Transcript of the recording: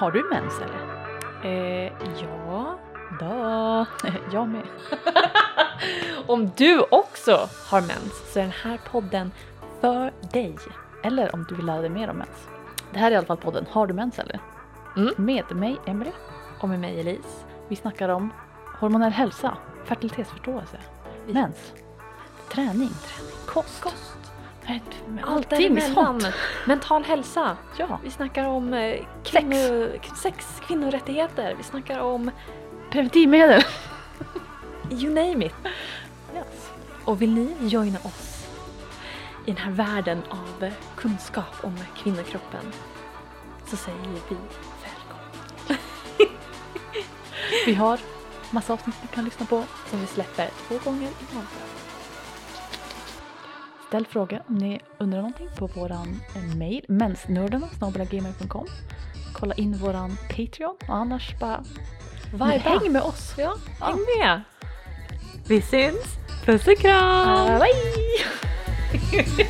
Har du mens eller? Eh, ja. Då. Jag med. Om du också har mens så är den här podden för dig. Eller om du vill lära dig mer om mens. Det här är i alla fall podden Har du mens eller? Mm. Med mig Emelie. Och med mig Elise. Vi snackar om hormonell hälsa, fertilitetsförståelse, Vi- mens, träning, träning kost. Kost. Allt däremellan. sånt. Mental hälsa. Ja, Vi snackar om eh, kvinno, sex, kvinnorättigheter. Vi snackar om preventivmedel. you name it. Yes. Och vill ni joina oss i den här världen av kunskap om kvinnokroppen så säger vi välkommen. Vi har massa avsnitt du kan lyssna på. Som vi släpper två gånger i månaden. Ställ frågor om ni undrar någonting på våran eh, mail mensnördarna.gmail.com Kolla in våran Patreon och annars bara häng med oss. Ja, Ja. häng med! Vi syns! Puss och kram! Bye!